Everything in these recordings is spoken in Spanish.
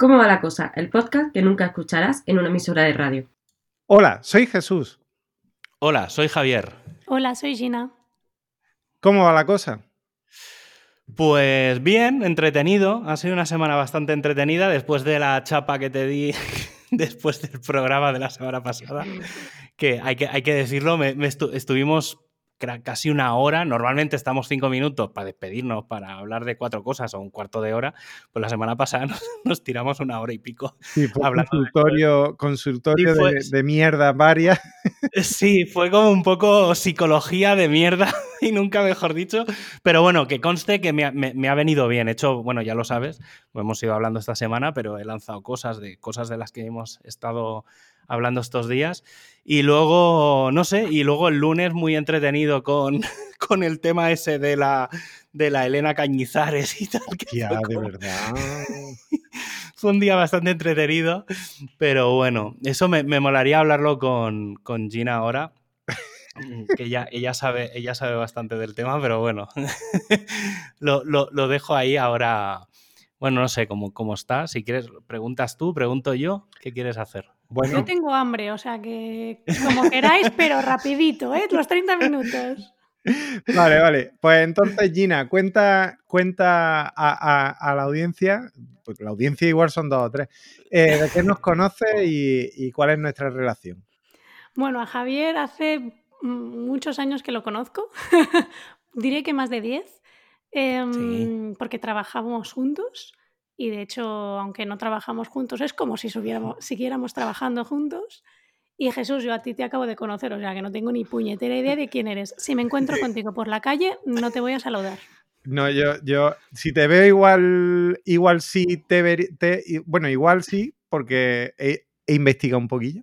¿Cómo va la cosa? El podcast que nunca escucharás en una emisora de radio. Hola, soy Jesús. Hola, soy Javier. Hola, soy Gina. ¿Cómo va la cosa? Pues bien, entretenido. Ha sido una semana bastante entretenida después de la chapa que te di después del programa de la semana pasada. Que hay que, hay que decirlo, me, estuvimos casi una hora. Normalmente estamos cinco minutos para despedirnos, para hablar de cuatro cosas o un cuarto de hora. Pues la semana pasada nos, tiramos una hora y pico. Sí, fue consultorio, consultorio de, mierda varias. Sí, fue como un poco psicología de mierda y nunca mejor dicho. Pero bueno, que conste que me ha, me ha venido bien. He hecho, bueno, ya lo sabes, hemos ido hablando esta semana, pero he lanzado cosas de cosas de las que hemos estado hablando estos días. Y luego, no sé, y luego el lunes muy entretenido con, con el tema ese de la, de la Elena Cañizares y tal. ya, de verdad. fue un día bastante entretenido, pero bueno, eso me, molaría hablarlo con, con Gina ahora, que ella, ella, sabe, ella sabe bastante del tema, pero bueno, lo, lo, dejo ahí ahora. Bueno, no sé cómo, cómo está. Si quieres, preguntas tú, pregunto yo, ¿qué quieres hacer? Yo tengo hambre, o sea que como queráis, pero rapidito, ¿eh? Los 30 minutos. Vale, vale. Pues entonces, Gina, cuenta, cuenta a, la audiencia, porque la audiencia igual son dos o tres, eh, de qué nos conoce y, cuál es nuestra relación. Bueno, a Javier hace muchos años que lo conozco, diré que más de 10, em, porque trabajamos juntos y de hecho, aunque no trabajamos juntos, es como si siguiéramos trabajando juntos. Y Jesús, yo a ti te acabo de conocer, o sea que no tengo ni puñetera idea de quién eres. Si me encuentro contigo por la calle, no te voy a saludar. No, yo, yo, si te veo igual, igual sí te te, bueno, igual sí, porque he, investigado un poquillo,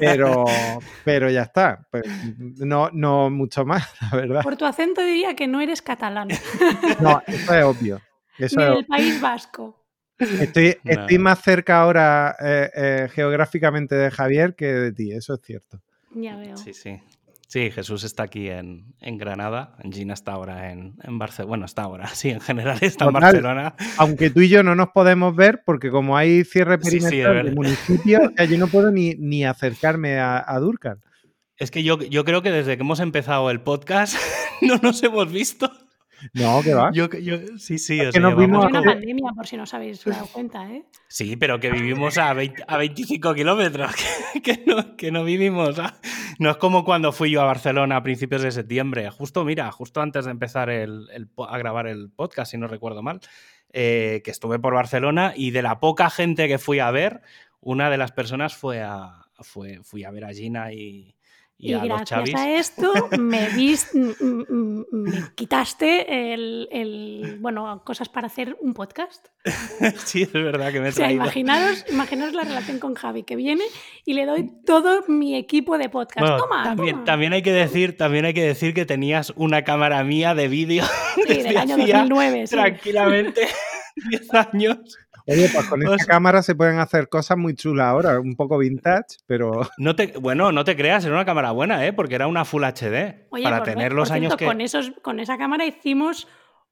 pero, pero ya está. Pues, no, no mucho más, la verdad. Por tu acento diría que no eres catalán. No, eso es obvio. Eso el País Vasco. Estoy, estoy más cerca ahora eh, eh, geográficamente de Javier que de ti, eso es cierto. Ya veo. Sí, sí. Sí, Jesús está aquí en, Granada, Gina está ahora en, Barcelona. Bueno, está ahora, sí, en general está en Barcelona. Aunque tú y yo no nos podemos ver, porque como hay cierre perimetral del municipio, allí no puedo ni, ni acercarme a, a Durkan. Es que yo, yo creo que desde que hemos empezado el podcast no nos hemos visto. No, que va. Yo, yo, sí, sí. Es que nos vimos una pandemia, por si no os habéis dado cuenta, ¿eh? Sí, pero que vivimos a, a 25 kilómetros, que, no, que no vivimos. no es como cuando fui yo a Barcelona a principios de septiembre. Justo, mira, justo antes de empezar el, a grabar el podcast, si no recuerdo mal, eh, que estuve por Barcelona y de la poca gente que fui a ver, una de las personas fue a, fue, fui a ver a Gina y, y, gracias a esto me, me quitaste el, bueno, cosas para hacer un podcast. sí, es verdad que me he traído. O imaginaros, imaginaros, la relación con Javi, que viene y le doy todo mi equipo de podcast. toma, también, también, hay que decir, también hay que decir que tenías una cámara mía de vídeo. Sí, del año 2009. Tranquilamente, 10 años. Oye, pues con esta cámara se pueden hacer cosas muy chulas ahora, un poco vintage, pero. No te, bueno, no te creas, era una cámara buena, ¿eh? Porque era una Full HD. Oye, para tener los años que. Con, esos, con esa cámara hicimos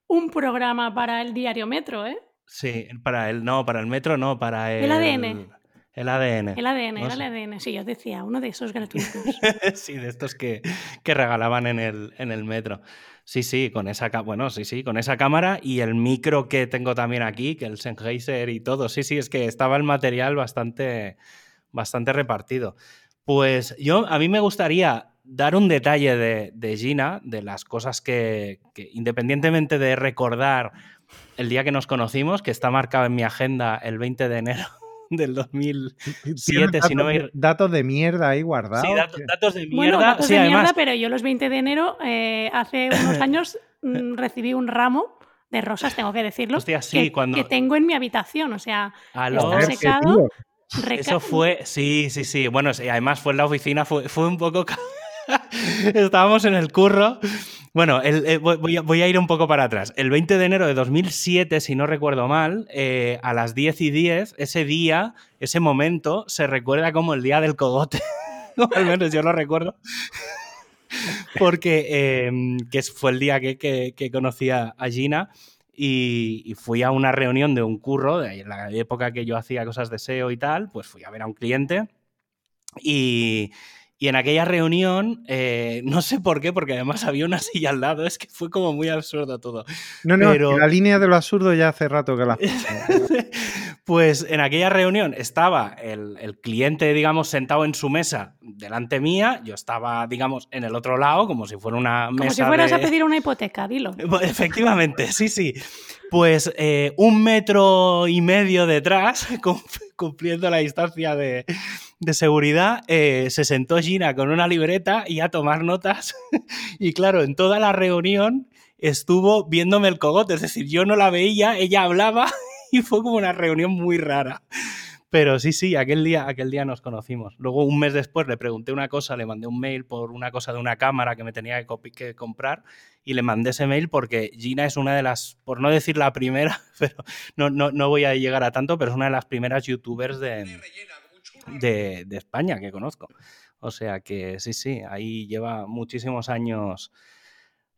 un programa para el diario Metro, ¿eh? Sí, para el. No, para el Metro no, para el. El ADN. El ADN. El ADN, el ADN. Sí, yo decía, uno de esos gratuitos. sí, de estos que, que regalaban en el, en el metro. Sí, sí, con esa, bueno, sí, sí, con esa cámara y el micro que tengo también aquí, que el Sennheiser y todo. Sí, sí, es que estaba el material bastante, bastante repartido. Pues yo, a mí me gustaría dar un detalle de, Gina, de las cosas que, que, independientemente de recordar el día que nos conocimos, que está marcado en mi agenda el 20 de enero del 2007, si no hay... Datos de mierda ahí guardados. Sí, datos, de mierda. Bueno, datos sí, de además... mierda, pero yo los 20 de enero, eh, hace unos años, mm, recibí un ramo de rosas, tengo que decirlo, Hostia, sí, que, cuando... que, tengo en mi habitación, o sea, está secado. Eso fue, sí, sí, sí. Bueno, además fue en la oficina, fue, fue un poco... Estábamos en el curro bueno, eh, voy, a, ir un poco para atrás. El 20 de enero de 2007, si no recuerdo mal, eh, a las 10 y 10, ese día, ese momento, se recuerda como el día del cogote. al menos yo lo recuerdo. Porque em, que fue el día que, que, conocí a Gina. y, fui a una reunión de un curro, de la época que yo hacía cosas de SEO y tal, pues fui a ver a un cliente y, y en aquella reunión, eh, no sé por qué, porque además había una silla al lado, es que fue como muy absurdo todo. No, no, la línea de lo absurdo ya hace rato que la... pues en aquella reunión estaba el, cliente, digamos, sentado en su mesa delante mía, yo estaba, digamos, en el otro lado, como si fuera una mesa Como si fueras a pedir una hipoteca, dilo. Efectivamente, sí, sí. Pues eh, un metro y medio detrás, cumpliendo la distancia de, seguridad, eh, se sentó Gina con una libreta y a tomar notas. y claro, en toda la reunión estuvo viéndome el cogote, es decir, yo no la veía, ella hablaba y fue como una reunión muy rara. Pero sí, sí, aquel día, aquel día nos conocimos. Luego, un mes después, le pregunté una cosa, le mandé un mail por una cosa de una cámara que me tenía que, comprar y le mandé ese mail porque Gina es una de las, por no decir la primera, pero no, no, no voy a llegar a tanto, pero es una de las primeras youtubers de, de, España que conozco. O sea que sí, sí, ahí lleva muchísimos años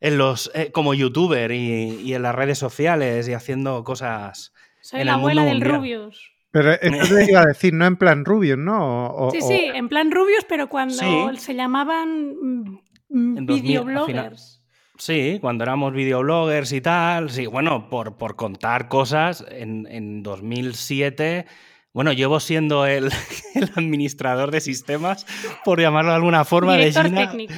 en los, eh, como youtuber y, en las redes sociales y haciendo cosas. Soy la abuela del Rubius. Pero esto te iba a decir, no en plan Rubius, ¿no? sí, sí, en plan Rubius, pero cuando se llamaban mm, videobloggers. Sí, cuando éramos videobloggers y tal. Sí, bueno, por, por contar cosas, en, en 2007 bueno, llevo siendo el, administrador de sistemas, por llamarlo de alguna forma. Director de técnico.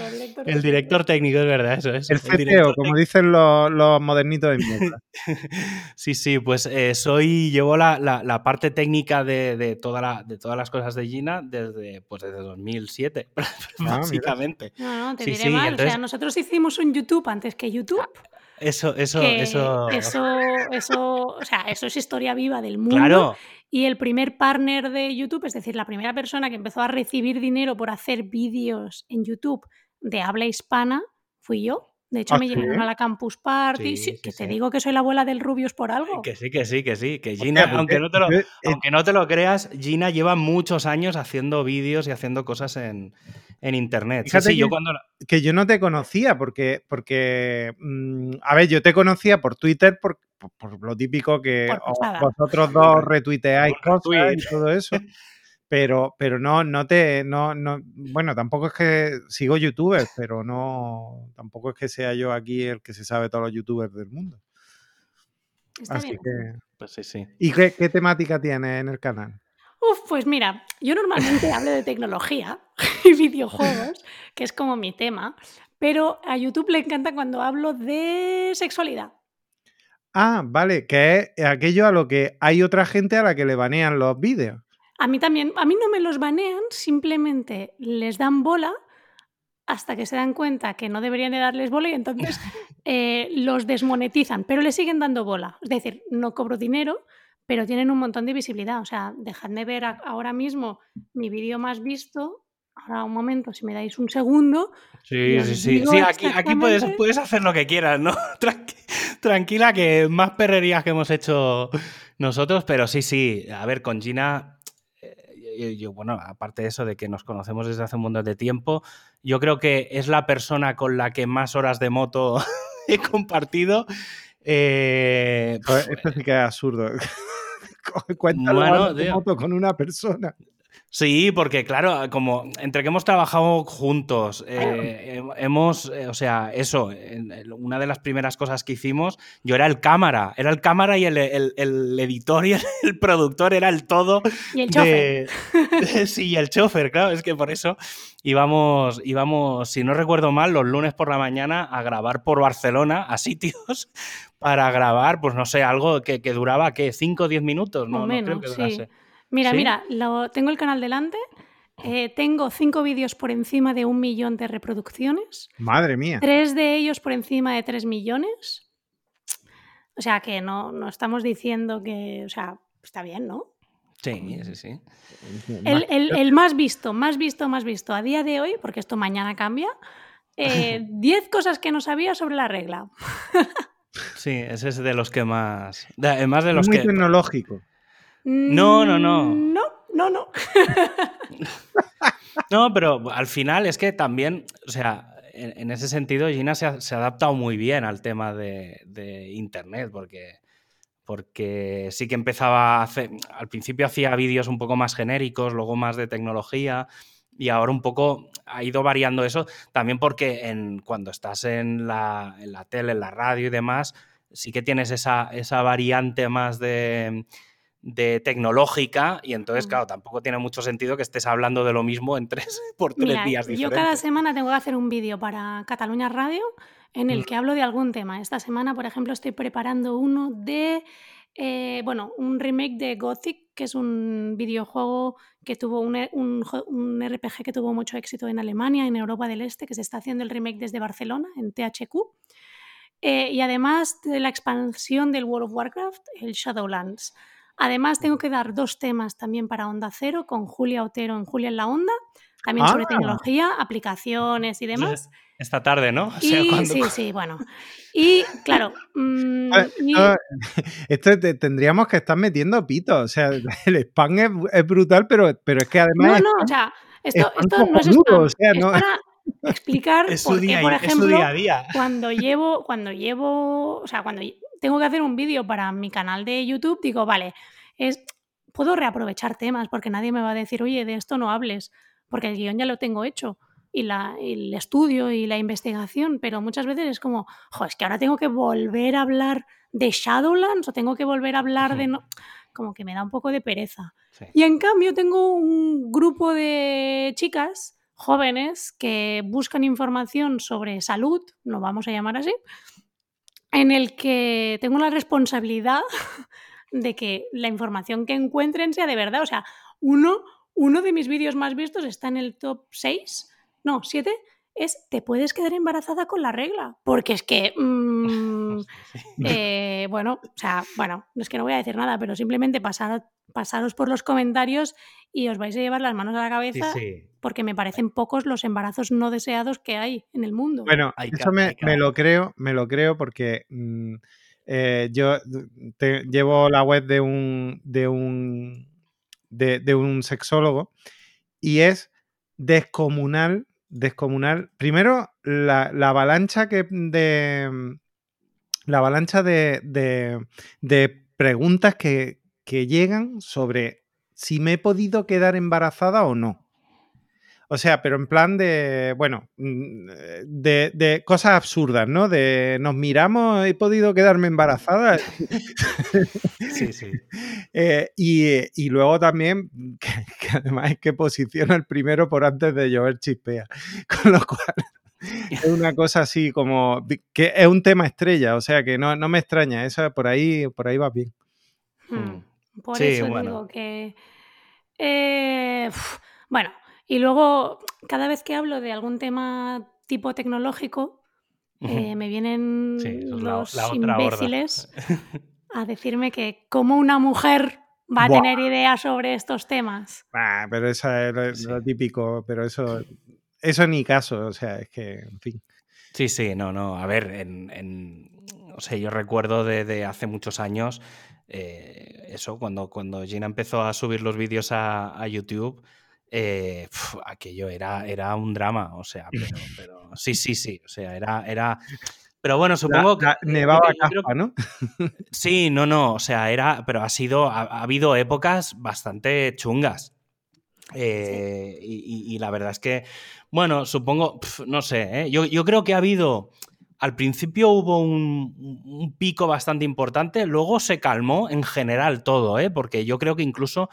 el director técnico, es verdad, eso es. El CTO, como dicen los, modernitos de mierda. sí, sí, pues eh, soy, llevo la, parte técnica de, toda de todas las cosas de Gina desde, pues desde 2007, ah, básicamente. No, no, te diré mal. O sea, nosotros hicimos un YouTube antes que YouTube. Eso, eso, eso. Eso, eso, o sea, eso es historia viva del mundo. Claro. Y el primer partner de YouTube, es decir, la primera persona que empezó a recibir dinero por hacer vídeos en YouTube de habla hispana, fui yo. De hecho, ¿Ah, me llevaron a la Campus Party. que te digo que soy la abuela del Rubius por algo. Que sí, que sí, que sí. Que Gina, aunque, no te lo, aunque no te lo creas, Gina lleva muchos años haciendo vídeos y haciendo cosas en, Internet. sí, yo cuando... que yo no te conocía porque, porque mm, a ver, yo te conocía por Twitter por, por, lo típico que vosotros dos retuiteáis cosas y todo eso. pero, pero no, no te, no, no, bueno, tampoco es que sigo youtubers, pero no, tampoco es que sea yo aquí el que se sabe todos los youtubers del mundo. Así que, pues sí, sí. ¿Y qué, temática tiene en el canal? Uf, pues mira, yo normalmente hablo de tecnología y videojuegos, que es como mi tema, pero a YouTube le encanta cuando hablo de sexualidad. Ah, vale, que es aquello a lo que hay otra gente a la que le banean los vídeos. A mí también, a mí no me los banean, simplemente les dan bola hasta que se dan cuenta que no deberían de darles bola y entonces eh, los desmonetizan, pero le siguen dando bola. Es decir, no cobro dinero, pero tienen un montón de visibilidad. O sea, dejadme ver ahora mismo mi vídeo más visto. Ahora un momento, si me dais un segundo. Sí, sí, sí. sí aquí, aquí puedes, puedes, hacer lo que quieras, ¿no? Tranquila, que más perrerías que hemos hecho nosotros, pero sí, sí. A ver, con Gina yo, bueno, aparte de eso, de que nos conocemos desde hace un montón de tiempo, yo creo que es la persona con la que más horas de moto he compartido. Eh, esto sí que es absurdo. Cuéntalo de moto con una persona. Sí, porque claro, como entre que hemos trabajado juntos, eh, hemos, eh, o sea, eso, una de las primeras cosas que hicimos, yo era el cámara, era el cámara y el, editor y el, productor, era el todo. Y el chofer. sí, el chofer, claro, es que por eso íbamos, íbamos, si no recuerdo mal, los lunes por la mañana a grabar por Barcelona, a sitios, para grabar, pues no sé, algo que, duraba, ¿qué? ¿5 o 10 minutos? No, no creo que durase. Mira, mira, tengo el canal delante. Eh, tengo cinco vídeos por encima de un millón de reproducciones. Madre mía. Tres de ellos por encima de tres millones. O sea que no, no estamos diciendo que. O sea, está bien, ¿no? Sí, sí, sí. El, más visto, más visto, más visto a día de hoy, porque esto mañana cambia. Eh, diez cosas que no sabía sobre la regla. sí, ese es de los que más. Además de los muy que. tecnológico. No, no, no. No, no, no. no, pero al final es que también, o sea, en, ese sentido Gina se ha, adaptado muy bien al tema de, Internet, porque, porque sí que empezaba a hacer, al principio hacía vídeos un poco más genéricos, luego más de tecnología, y ahora un poco ha ido variando eso, también porque en, cuando estás en la, en la tele, en la radio y demás, sí que tienes esa, esa variante más de de tecnológica y entonces, claro, tampoco tiene mucho sentido que estés hablando de lo mismo en tres, por tres días diferentes. Yo cada semana tengo que hacer un vídeo para Cataluña Radio en el que hablo de algún tema. Esta semana, por ejemplo, estoy preparando uno de, eh, bueno, un remake de Gothic, que es un videojuego que tuvo un, un, RPG que tuvo mucho éxito en Alemania, en Europa del Este, que se está haciendo el remake desde Barcelona, en THQ. Eh, y además de la expansión del World of Warcraft, el Shadowlands. Además, tengo que dar dos temas también para Onda Cero con Julia Otero en Julia en la Onda, también sobre ah. tecnología, aplicaciones y demás. Esta tarde, ¿no? Sí, sí, bueno. Y claro. Mm, esto tendríamos que estar metiendo pito. O sea, el spam es, brutal, pero, pero es que además. No, no, o sea, esto, no es spam. O sea, no... es para explicar por ejemplo, día a día. cuando llevo, cuando llevo, o sea, cuando tengo que hacer un vídeo para mi canal de YouTube, digo, vale, es, puedo reaprovechar temas porque nadie me va a decir, oye, de esto no hables, porque el guion ya lo tengo hecho. Y la, el estudio y la investigación, pero muchas veces es como, jo, es que ahora tengo que volver a hablar de Shadowlands o tengo que volver a hablar de... No... Como que me da un poco de pereza. Y en cambio tengo un grupo de chicas jóvenes que buscan información sobre salud, no vamos a llamar así, en el que tengo la responsabilidad de que la información que encuentren sea de verdad. O sea, uno, uno de mis vídeos más vistos está en el top 6, no, 7, es te puedes quedar embarazada con la regla. Porque es que, mm, eh, bueno, o sea, bueno, es que no voy a decir nada, pero simplemente pasar, pasaros por los comentarios y os vais a llevar las manos a la cabeza porque me parecen pocos los embarazos no deseados que hay en el mundo. Bueno, eso me, lo creo, me lo creo porque mm, eh, yo llevo la web de un, de un, de, un sexólogo y es descomunal, descomunal. Primero, la, avalancha que de la avalancha de, de preguntas que, que llegan sobre si me he podido quedar embarazada o no. O sea, pero en plan de, bueno, mm, de, cosas absurdas, ¿no? De nos miramos, he podido quedarme embarazada. Sí, sí. Eh, y, luego también, que, además es que posiciona el primero por antes de llover chispea. Con lo cual, es una cosa así como, que es un tema estrella, o sea que no, me extraña, eso por ahí, por ahí va bien. Hmm. Hmm. Por eso digo que... Eh, bueno, y luego, cada vez que hablo de algún tema tipo tecnológico, eh, me vienen los imbéciles a decirme que como una mujer va a tener ideas sobre estos temas. Ah, pero eso es lo, típico, pero eso, eso ni caso, o sea, es que, en fin. Sí, sí, no, no. A ver, en, o sea, yo recuerdo de, hace muchos años, eh, eso, cuando, cuando Gina empezó a subir los vídeos a, a YouTube, eh, aquello era, era un drama, o sea, pero, sí, sí, sí, o sea, era, era... Pero bueno, supongo que... nevaba ¿no? Sí, no, no, o sea, era, pero ha sido, ha, habido épocas bastante chungas. Eh, y, la verdad es que, bueno, supongo, no sé, ¿eh? yo, yo, creo que ha habido, al principio hubo un, un, pico bastante importante, luego se calmó en general todo, ¿eh? porque yo creo que incluso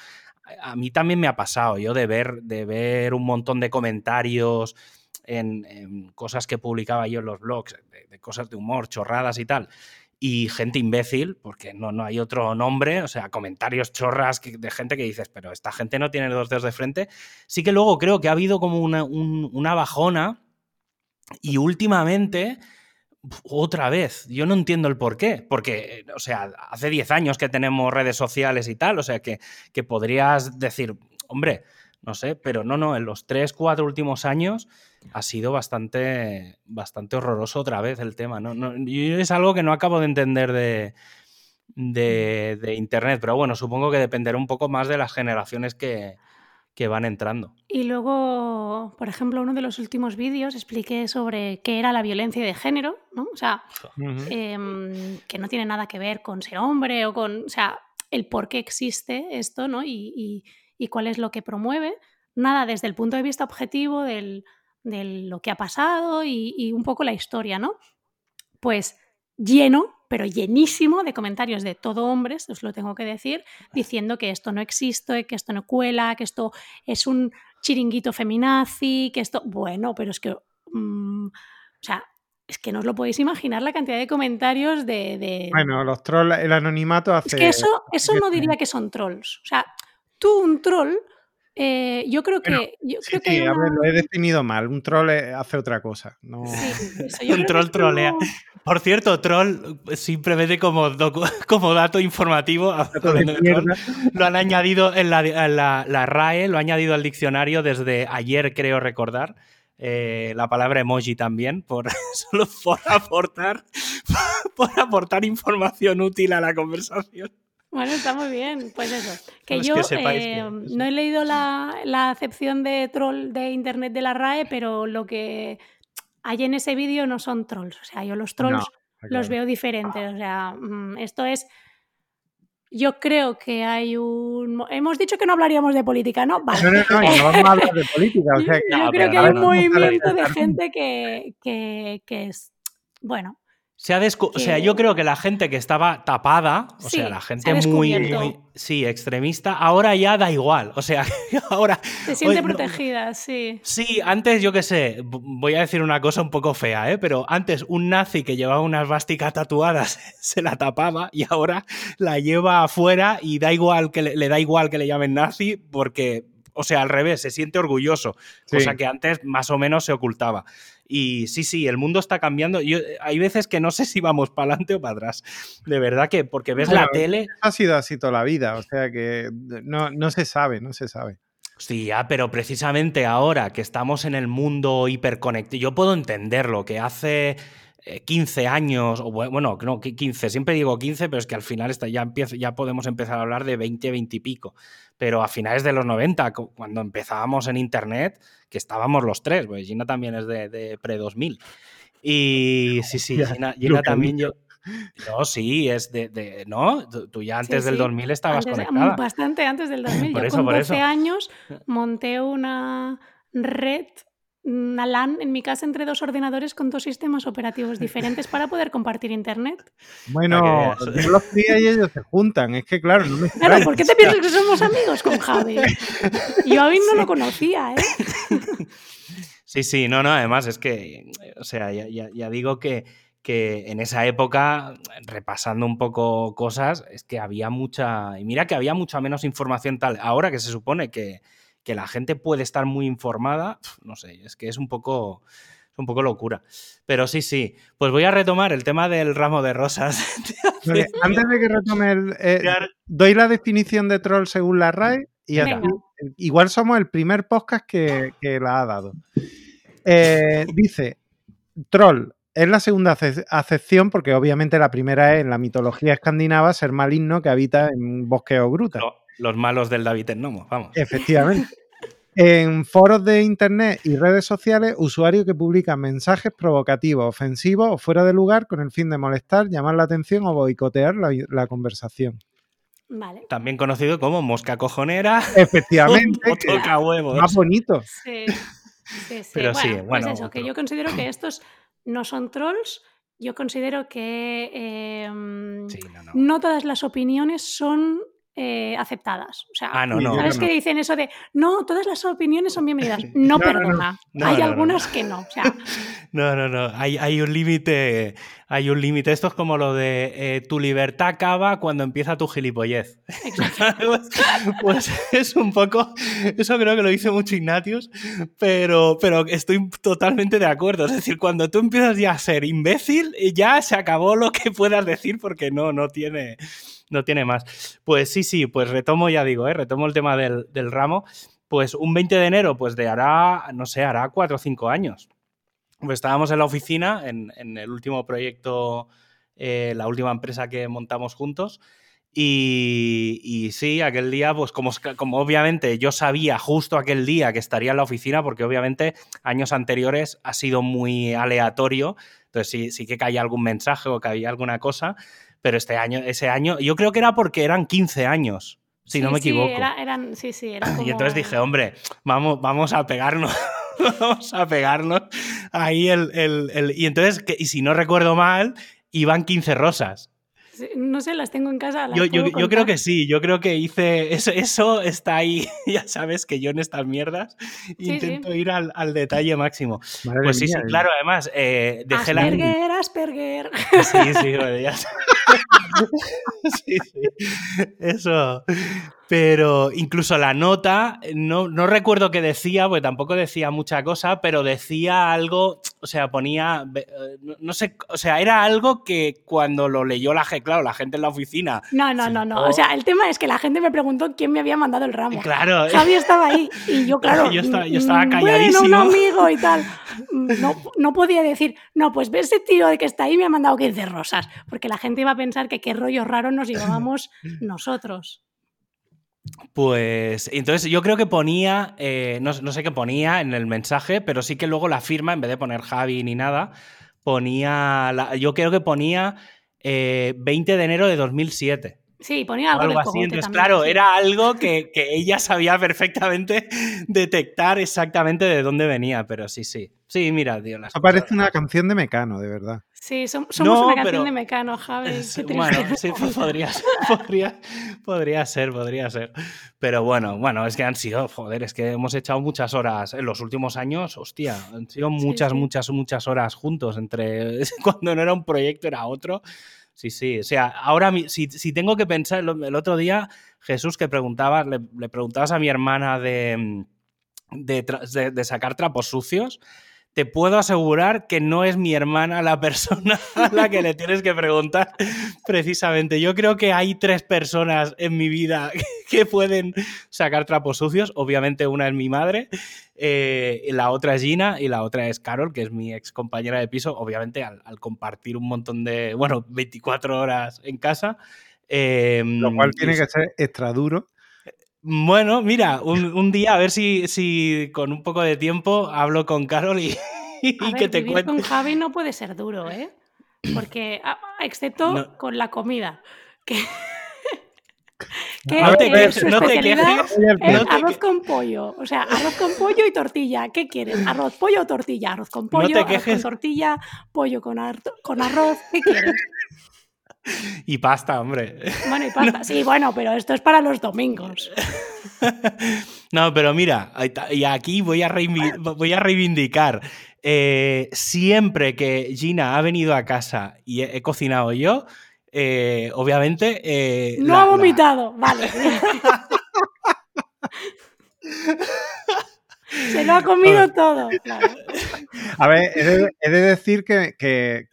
a mí también me ha pasado, yo de ver, de ver un montón de comentarios en, cosas que publicaba yo en los blogs, de, cosas de humor, chorradas y tal, y gente imbécil, porque no, no hay otro nombre, o sea, comentarios chorras de gente que dices, pero esta gente no tiene dos dedos de frente. Sí que luego creo que ha habido como una, una bajona y últimamente otra vez, yo no entiendo el por qué, porque, o sea, hace 10 años que tenemos redes sociales y tal, o sea, que, que podrías decir, hombre, no sé, pero no, no, en los 3, 4 últimos años ha sido bastante, bastante horroroso otra vez el tema, ¿no? no es algo que no acabo de entender de, de, de, Internet, pero bueno, supongo que dependerá un poco más de las generaciones que, que van entrando. Y luego, por ejemplo, uno de los últimos vídeos expliqué sobre qué era la violencia de género, ¿no? O sea, em, que no tiene nada que ver con ser hombre o con, o sea, el por qué existe esto, ¿no? Y, cuál es lo que promueve. Nada desde el punto de vista objetivo de lo que ha pasado y, y un poco la historia, ¿no? Pues lleno pero llenísimo de comentarios de todo hombres, os lo tengo que decir, diciendo que esto no existe, que esto no cuela, que esto es un chiringuito feminazi, que esto, bueno, pero es que, mm, o sea, es que no os lo podéis imaginar la cantidad de comentarios de... Bueno, los trolls, el anonimato hace... Es que eso, eso no diría que son trolls. O sea, tú un troll eh, yo creo que. yo sí, sí, lo he definido mal. Un troll hace otra cosa. No... un troll trolea. Por cierto, troll, simplemente como, como dato informativo, lo han añadido en la, RAE, lo ha añadido al diccionario desde ayer, creo recordar. Eh, la palabra emoji también, por, solo por aportar, por aportar información útil a la conversación. Bueno, está muy bien. Pues eso. Que yo eh, no he leído la, acepción de troll de internet de la RAE, pero lo que hay en ese vídeo no son trolls. O sea, yo los trolls los veo diferentes. O sea, mm, esto es. Yo creo que hay un. Hemos dicho que no hablaríamos de política, ¿no? Vale. No, no, no, no vamos a hablar de política. O sea, yo, creo que hay un movimiento de gente que, que, que es. Bueno, se ha O sea, yo creo que la gente que estaba tapada, o sea, la gente muy, sí, extremista, ahora ya da igual. O sea, ahora. Se siente protegida, sí. Sí, antes, yo qué sé, voy a decir una cosa un poco fea, ¿eh? Pero antes un nazi que llevaba una esvástica tatuadas se la tapaba y ahora la lleva afuera y da igual que le da igual que le llamen nazi porque o sea, al revés, se siente orgulloso, cosa que antes más o menos se ocultaba. Y sí, sí, el mundo está cambiando. Yo, hay veces que no sé si vamos para adelante o para atrás. De verdad que, porque ves la tele. Ha sido así toda la vida, o sea que no, no se sabe, no se sabe. Sí, ya, pero precisamente ahora que estamos en el mundo hiperconectado, yo puedo entenderlo, que hace 15 eh, años, o bueno, no, 15, siempre digo 15, pero es que al final está, ya, ya podemos empezar a hablar de 20, 20 y pico. Pero a finales de los 90, cuando empezábamos en Internet, que estábamos los tres, pues Gina también es de, pre-2000. Y sí, sí, Gina, también yo... No, sí, es de. ¿No? Tú ya antes del 2000 estabas conectada. Bastante antes del 2000. Por yo con 12 años monté una red una LAN en mi casa entre dos ordenadores con dos sistemas operativos diferentes para poder compartir internet. Bueno, los cría y ellos se juntan, es que claro, no me Claro, ¿por qué te piensas que somos amigos con Javi? Yo a mí no lo conocía, ¿eh? Sí, sí, no, no, además es que, o sea, ya, digo que, que en esa época, repasando un poco cosas, es que había mucha, y mira que había mucha menos información tal, ahora que se supone que, que la gente puede estar muy informada, no sé, es que es un poco un poco locura. Pero sí, sí. Pues voy a retomar el tema del ramo de rosas. antes de que retome el. Eh, doy la definición de troll según la RAE y igual somos el primer podcast que, la ha dado. Eh, dice: Troll es la segunda acepción, porque obviamente la primera es en la mitología escandinava ser maligno que habita en bosque o gruta. Los malos del David Nomo, vamos. Efectivamente. En foros de internet y redes sociales, usuarios que publican mensajes provocativos, ofensivos o fuera de lugar con el fin de molestar, llamar la atención o boicotear la, conversación. Vale. También conocido como mosca cojonera. Efectivamente. o toca huevos. Más bonito. Sí. sí, sí. Pero bueno, sí, bueno. Pues eso, que yo considero que estos no son trolls. Yo considero que em, no todas las opiniones son eh, aceptadas. O sea, ah, no, no, ¿sabes que dicen eso de no, todas las opiniones son bienvenidas? No, perdona. hay algunas que no. O sea, no, no, no. Hay, hay un límite. Hay un límite. Esto es como lo de eh, tu libertad acaba cuando empieza tu gilipollez. pues, pues, es un poco. Eso creo que lo dice mucho Ignatius, pero, pero estoy totalmente de acuerdo. Es decir, cuando tú empiezas ya a ser imbécil, ya se acabó lo que puedas decir porque no, no tiene no tiene más. Pues sí, sí, pues retomo, ya digo, ¿eh? retomo el tema del, ramo. Pues un 20 de enero, pues de hará, no sé, hará cuatro o cinco años. Pues estábamos en la oficina, en, el último proyecto, eh, la última empresa que montamos juntos, Y, sí, aquel día, pues como, como obviamente yo sabía justo aquel día que estaría en la oficina, porque obviamente años anteriores ha sido muy aleatorio, entonces sí, sí que caía algún mensaje o caía alguna cosa, pero este año, ese año, yo creo que era porque eran 15 años, si no me equivoco. Sí, eran, sí, sí, era Y entonces dije, hombre, vamos, vamos a pegarnos. vamos a pegarnos ahí el, el, Y entonces, y si no recuerdo mal, iban 15 rosas. No sé, las tengo en casa. yo, yo, creo que sí, yo creo que hice. Eso, eso está ahí. ya sabes que yo en estas mierdas intento ir al, al, detalle máximo. pues sí, sí, claro, además, eh, dejé Asperger, la. Asperger, Sí, sí, bueno, ya sí, sí. Eso. Pero incluso la nota, no, no, recuerdo qué decía, porque tampoco decía mucha cosa, pero decía algo, o sea, ponía, eh, no, sé, o sea, era algo que cuando lo leyó la gente, claro, la gente en la oficina. No, no, no, no. O sea, el tema es que la gente me preguntó quién me había mandado el ramo. Claro. Javi estaba ahí y yo, claro. yo, estaba, yo estaba calladísimo. Bueno, un amigo y tal. No, no podía decir, no, pues ve ese tío de que está ahí me ha mandado 15 rosas, porque la gente iba a pensar que qué rollo raro nos llevábamos nosotros. Pues entonces yo creo que ponía, eh, no, sé qué ponía en el mensaje, pero sí que luego la firma, en vez de poner Javi ni nada, ponía, yo creo que ponía 20 eh, de enero de 2007. Sí, ponía algo, así. Entonces, claro, era algo que, ella sabía perfectamente detectar exactamente de dónde venía, pero sí, sí. Sí, mira, tío. Las Parece una canción de Mecano, de verdad. Sí, somos una canción de Mecano, Javi. bueno, sí, pues podría, podría, podría ser, podría ser. Pero bueno, bueno, es que han sido, joder, es que hemos echado muchas horas en los últimos años, hostia, han sido muchas, muchas, muchas horas juntos entre cuando no era un proyecto era otro. Sí, sí. O sea, ahora si, si tengo que pensar, el, otro día, Jesús, que preguntabas, le, preguntabas a mi hermana de, de, de, sacar trapos sucios te puedo asegurar que no es mi hermana la persona a la que le tienes que preguntar precisamente. Yo creo que hay tres personas en mi vida que pueden sacar trapos sucios. Obviamente una es mi madre, eh, la otra es Gina y la otra es Carol, que es mi ex compañera de piso. Obviamente al, compartir un montón de, bueno, 24 horas en casa. Em, Lo cual tiene que ser extra duro. Bueno, mira, un, día a ver si, si, con un poco de tiempo hablo con Carol y, que te cuente. Con Javi no puede ser duro, ¿eh? Porque, excepto con la comida. Que... no te, quejes, no te quejes. arroz con pollo. O sea, arroz con pollo y tortilla. ¿Qué quieres? ¿Arroz, pollo o tortilla? Arroz con pollo, arroz con tortilla, pollo con, con arroz. ¿Qué quieres? Y pasta, hombre. Bueno, y pasta. Sí, bueno, pero esto es para los domingos. No, pero mira, y aquí voy a, voy a reivindicar. Eh, siempre que Gina ha venido a casa y he, cocinado yo, eh, obviamente. Eh, no ha vomitado, vale. Se lo ha comido todo. A ver, he de, decir que,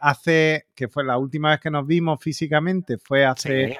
hace, que fue la última vez que nos vimos físicamente, fue hace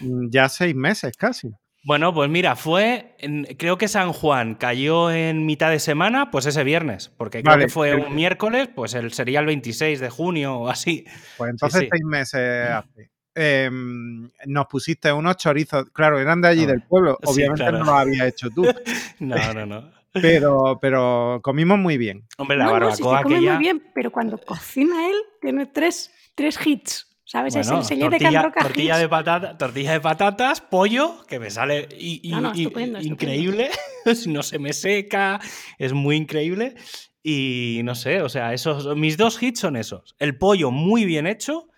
mm, ya seis meses casi. Bueno, pues mira, fue, creo que San Juan cayó en mitad de semana, pues ese viernes, porque creo que fue un miércoles, pues el, sería el 26 de junio o así. Pues entonces seis meses hace. Em, nos pusiste unos chorizos, claro, eran de allí del pueblo, obviamente no lo habías hecho tú. no, no, no. Pero, pero comimos muy bien. Hombre, la barbacoa no, sí, come muy bien, pero cuando cocina él tiene tres, tres hits. ¿Sabes? es el sello de Can tortilla de, patata, tortilla de patatas, pollo, que me sale increíble. no se me seca, es muy increíble. Y no sé, o sea, esos, mis dos hits son esos. El pollo muy bien hecho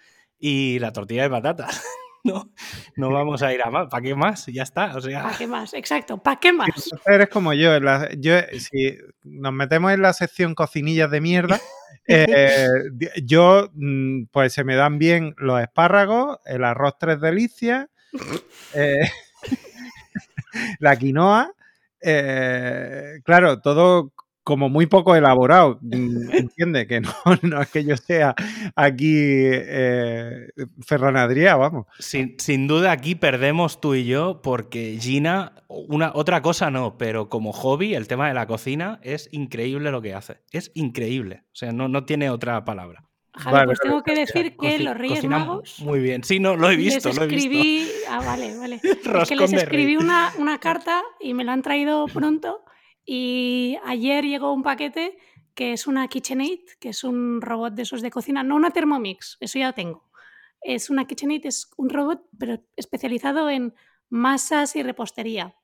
y la tortilla de patatas. No, no vamos a ir a más. ¿Para qué más? Ya está. O sea... ¿Para qué más? Exacto. ¿Para qué más? Eres como yo. yo. Si nos metemos en la sección cocinillas de mierda, eh, yo, mm, pues se me dan bien los espárragos, el arroz tres delicias, eh, la quinoa. Eh, claro, todo como muy poco elaborado. Mm, entiende que no, no, es que yo sea aquí eh, Ferran Adrià, vamos. Sin, sin, duda aquí perdemos tú y yo porque Gina, una, otra cosa no, pero como hobby el tema de la cocina es increíble lo que hace. Es increíble. O sea, no, no tiene otra palabra. Javi, Vale, pues tengo que decir que los Reyes Magos Muy bien. Sí, no, lo he visto, les lo he visto. escribí. Ah, vale, vale. es que les escribí una, una carta y me la han traído pronto. Y ayer llegó un paquete que es una KitchenAid, que es un robot de esos de cocina, no una Thermomix, eso ya tengo. Es una KitchenAid, es un robot, pero especializado en masas y repostería.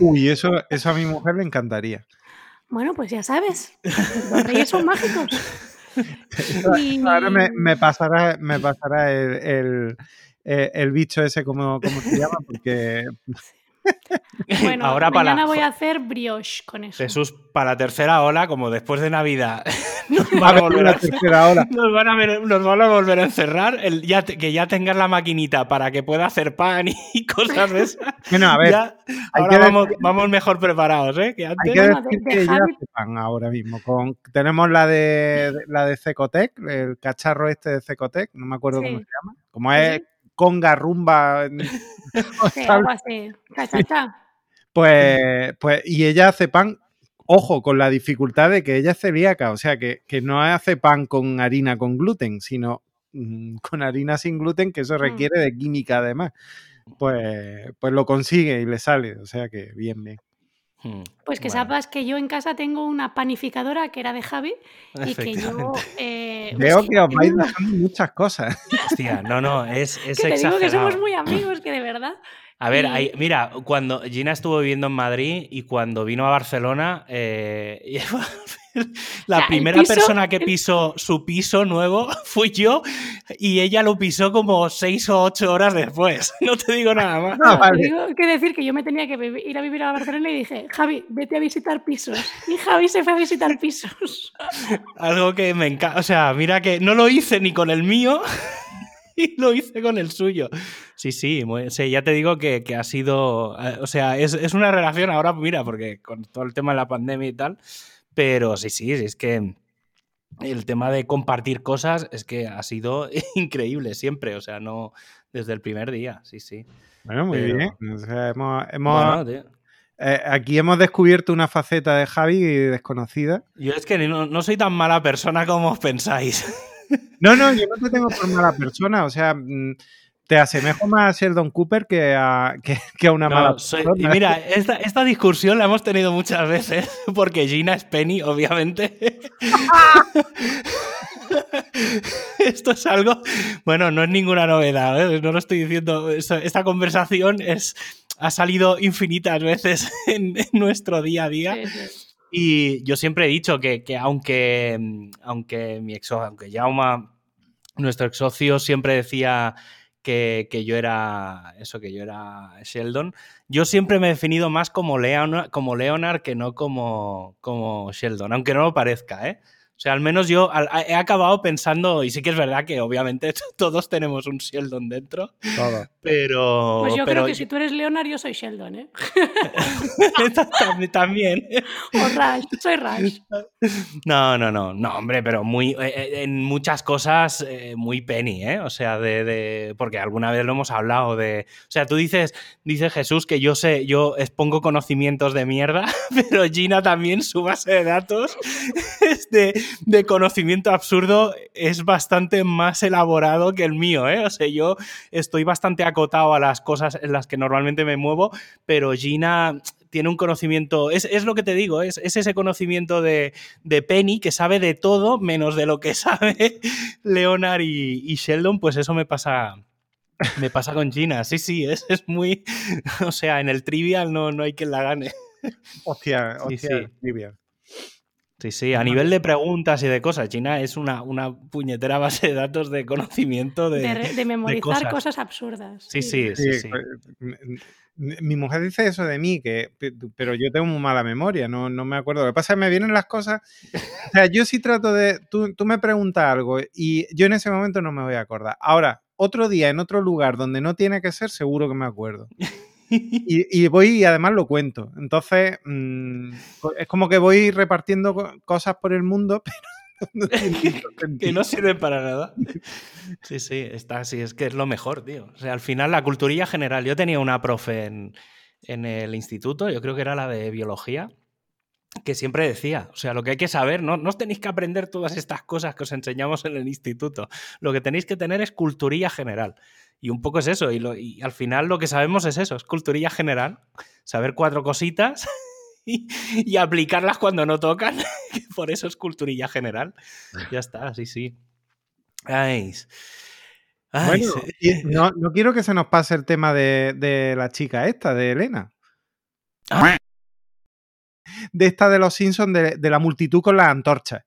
Uy, eso, eso a mi mujer le encantaría. Bueno, pues ya sabes, los reyes son mágicos. Y- Ahora me, me pasará, me pasará el, el, eh, el bicho ese, como, como se llama, porque Bueno, Ahora para mañana la- voy a hacer brioche con eso. Jesús, para la tercera ola, como después de Navidad, nos va van a volver a, tercera hora. nos van a, ver- nos van a volver a encerrar. el- ya te- que ya tengas la maquinita para que pueda hacer pan y cosas de esas. Bueno, a ver, ya, hay ahora que vamos, decir- vamos mejor preparados, ¿eh? Que hay antes. que Bueno, decir de- de que ya hace pan ahora mismo. Con, tenemos la de, la de Cecotec, el cacharro este de Cecotec, no me acuerdo cómo se llama. Como Sí, es conga, rumba, Sí, algo así. Cha, cha, cha. Pues, pues, y ella hace pan, ojo, con la dificultad de que ella es celíaca, o sea, que, que no hace pan con harina con gluten, sino mm, con harina sin gluten, que eso Mm. requiere de química además. Pues, pues lo consigue y le sale, o sea que bien, bien. Hmm, Pues que bueno, sepas que yo en casa tengo una panificadora que era de Javi y que yo. eh, Veo es que os vais dejando muchas cosas. Hostia, no, no, es, es que te digo que somos exagerado. muy amigos, que de verdad. A ver, Y- hay- mira, cuando Gina estuvo viviendo en Madrid y cuando vino a Barcelona, eh, la sea, el primera piso- persona que pisó su piso nuevo fui yo y ella lo pisó como seis o ocho horas después. No te digo nada más. Te vale. digo que decir que yo me tenía que ir a vivir a Barcelona y dije, Javi, vete a visitar pisos. Y Javi se fue a visitar pisos. Algo que me encanta. O sea, mira que no lo hice ni con el mío y lo hice con el suyo. Sí, sí, muy- sí, ya te digo que, que ha sido. eh, O sea, es, es una relación ahora, mira, porque con todo el tema de la pandemia y tal. Pero sí, sí, sí, es que el tema de compartir cosas es que ha sido increíble siempre. O sea, no desde el primer día, sí, sí. Bueno, muy Pero- bien. O sea, hemos, hemos- Bueno, tío, eh, aquí hemos descubierto una faceta de Javi desconocida. yo es que no, no soy tan mala persona como os pensáis. No, no, yo no te tengo por mala persona. O sea, mm, te asemejo más a Sheldon Cooper que a, que, que a una No, mala soy- persona. y mira, esta, esta discusión la hemos tenido muchas veces, porque Gina es Penny, obviamente. Esto es algo, bueno, no es ninguna novedad, ¿eh? no lo estoy diciendo, esta, esta conversación es, ha salido infinitas veces en, en nuestro día a día. Sí, sí. Y yo siempre he dicho que, que aunque, mm, aunque mi ex, aunque Jauma, nuestro ex socio, siempre decía que, que yo era eso, que yo era Sheldon, yo siempre me he definido más como Leonard, como Leonard que no como, como Sheldon, aunque no lo parezca, ¿eh? O sea, al menos yo he acabado pensando, y sí que es verdad que obviamente todos tenemos un Sheldon dentro, Todo. pero... Pues yo pero creo que si tú eres Leonard, yo soy Sheldon, ¿eh? también. O Rush, soy Rush. No, no, no, no, hombre, pero muy eh, eh, en muchas cosas eh, muy penny, ¿eh? O sea, de, de- porque alguna vez lo hemos hablado de, o sea, tú dices, dice Jesús que yo sé, yo expongo conocimientos de mierda, pero Gina también su base de datos es de, de conocimiento absurdo es bastante más elaborado que el mío, ¿eh? O sea, yo estoy bastante acotado a las cosas en las que normalmente me muevo, pero Gina tiene un conocimiento, es, es lo que te digo, es, es ese conocimiento de, de Penny que sabe de todo menos de lo que sabe Leonard y, y Sheldon, pues eso me pasa. Me pasa con Gina, sí, sí, es, es muy. O sea, en el trivial no, no hay quien la gane. Hostia, hostia, sí. trivia. Sí, sí, a nivel de preguntas y de cosas, Gina es una, una puñetera base de datos de conocimiento de. De, memorizar cosas. cosas. absurdas. Sí, sí, sí. Sí, sí. pues, Mi mujer dice eso de mí, que, pero yo tengo muy mala memoria, no, no me acuerdo. Lo que pasa es que me vienen las cosas. O sea, yo sí trato de. Tú, tú me preguntas algo y yo en ese momento no me voy a acordar. Ahora, otro día en otro lugar donde no tiene que ser, seguro que me acuerdo. Y, y voy y además lo cuento. Entonces, mm, es como que voy repartiendo co- cosas por el mundo, pero no que no sirve para nada. Sí, sí, está así, es que es lo mejor, tío. O sea, al final la culturilla general. Yo tenía una profe en, en el instituto, yo creo que era la de biología, que siempre decía, o sea, lo que hay que saber, no, no os tenéis que aprender todas estas cosas que os enseñamos en el instituto, lo que tenéis que tener es culturilla general. Y un poco es eso, y, al final lo que sabemos es eso, es culturilla general, saber cuatro cositas y, aplicarlas cuando no tocan, por eso es culturilla general. Ya está, sí, sí. Ay. bueno, no, quiero que se nos pase el tema de, la chica esta, de Elena. Ah. De esta de los Simpsons, de, la multitud con las antorchas.